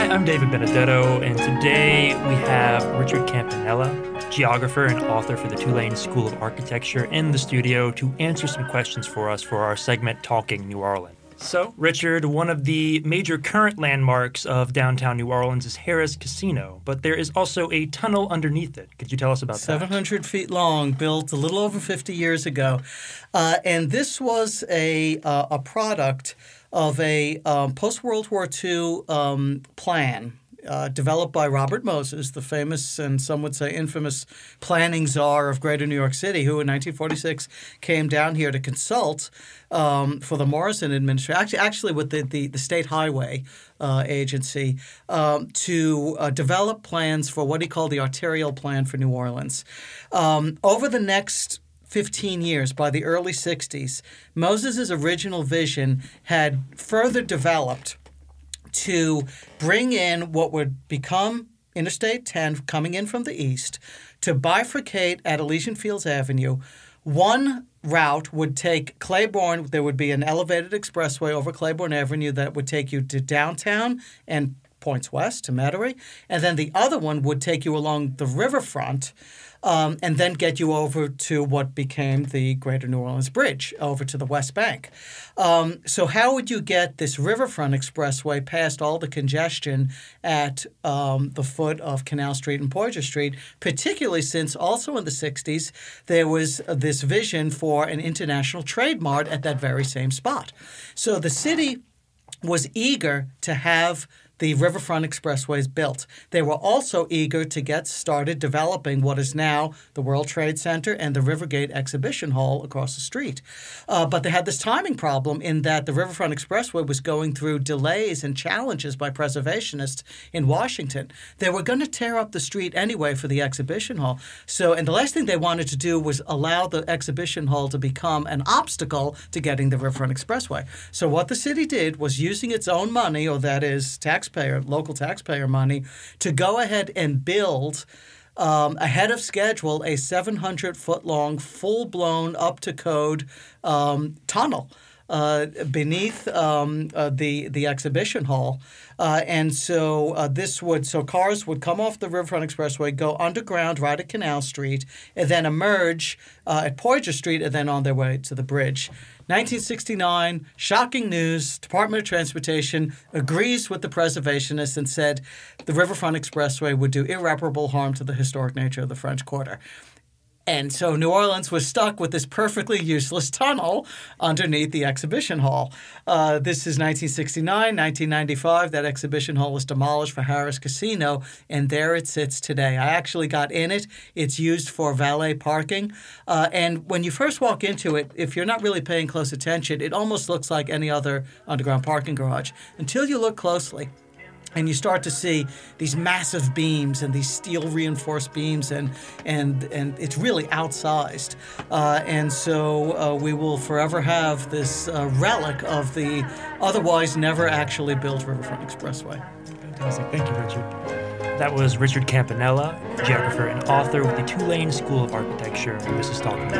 Hi, I'm David Benedetto, and today we have Richard Campanella, geographer and author for the Tulane School of Architecture, in the studio to answer some questions for us for our segment Talking New Orleans. So, Richard, one of the major current landmarks of downtown New Orleans is Harrah's Casino, but there is also a tunnel underneath it. Could you tell us about 700 feet long, built a little over 50 years ago. Uh, and this was a, uh, a product of a um, post World War II um, plan uh, developed by Robert Moses, the famous and some would say infamous planning czar of Greater New York City, who in 1946 came down here to consult um, for the Morrison administration, actually, actually with the, the, the State Highway uh, Agency, um, to uh, develop plans for what he called the arterial plan for New Orleans. Um, over the next 15 years, by the early 60s, Moses' original vision had further developed to bring in what would become Interstate 10 coming in from the east to bifurcate at Elysian Fields Avenue. One route would take Claiborne, there would be an elevated expressway over Claiborne Avenue that would take you to downtown and points west to Metairie. And then the other one would take you along the riverfront um, and then get you over to what became the Greater New Orleans Bridge over to the West Bank. Um, so, how would you get this riverfront expressway past all the congestion at um, the foot of Canal Street and Poydras Street, particularly since also in the 60s there was this vision for an international trade mart at that very same spot. So, the city was eager to have the Riverfront Expressways built. They were also eager to get started developing what is now the World Trade Center and the Rivergate Exhibition Hall across the street. Uh, but they had this timing problem in that the Riverfront Expressway was going through delays and challenges by preservationists in Washington. They were going to tear up the street anyway for the exhibition hall. So, and the last thing they wanted to do was allow the exhibition hall to become an obstacle to getting the Riverfront Expressway. So, what the city did was using its own money, or that is tax taxpayer, local taxpayer money, to go ahead and build. Um, ahead of schedule, a 700 foot long, full blown, up to code um, tunnel uh, beneath um, uh, the the exhibition hall, uh, and so uh, this would so cars would come off the Riverfront Expressway, go underground right at Canal Street, and then emerge uh, at Poydras Street, and then on their way to the bridge. 1969, shocking news. Department of Transportation agrees with the preservationists and said the Riverfront Expressway would do irreparable harm to the historic nature of the French Quarter. And so New Orleans was stuck with this perfectly useless tunnel underneath the exhibition hall. Uh, this is 1969, 1995. That exhibition hall was demolished for Harrah's Casino, and there it sits today. I actually got in it. It's used for valet parking. Uh, and when you first walk into it, if you're not really paying close attention, it almost looks like any other underground parking garage until you look closely and you start to see these massive beams and these steel reinforced beams and and and it's really outsized. Uh, and so uh, we will forever have this uh, relic of the otherwise never actually built riverfront expressway. Fantastic. Thank you richard. That was richard campanella geographer and author with the tulane school of architecture and this is talking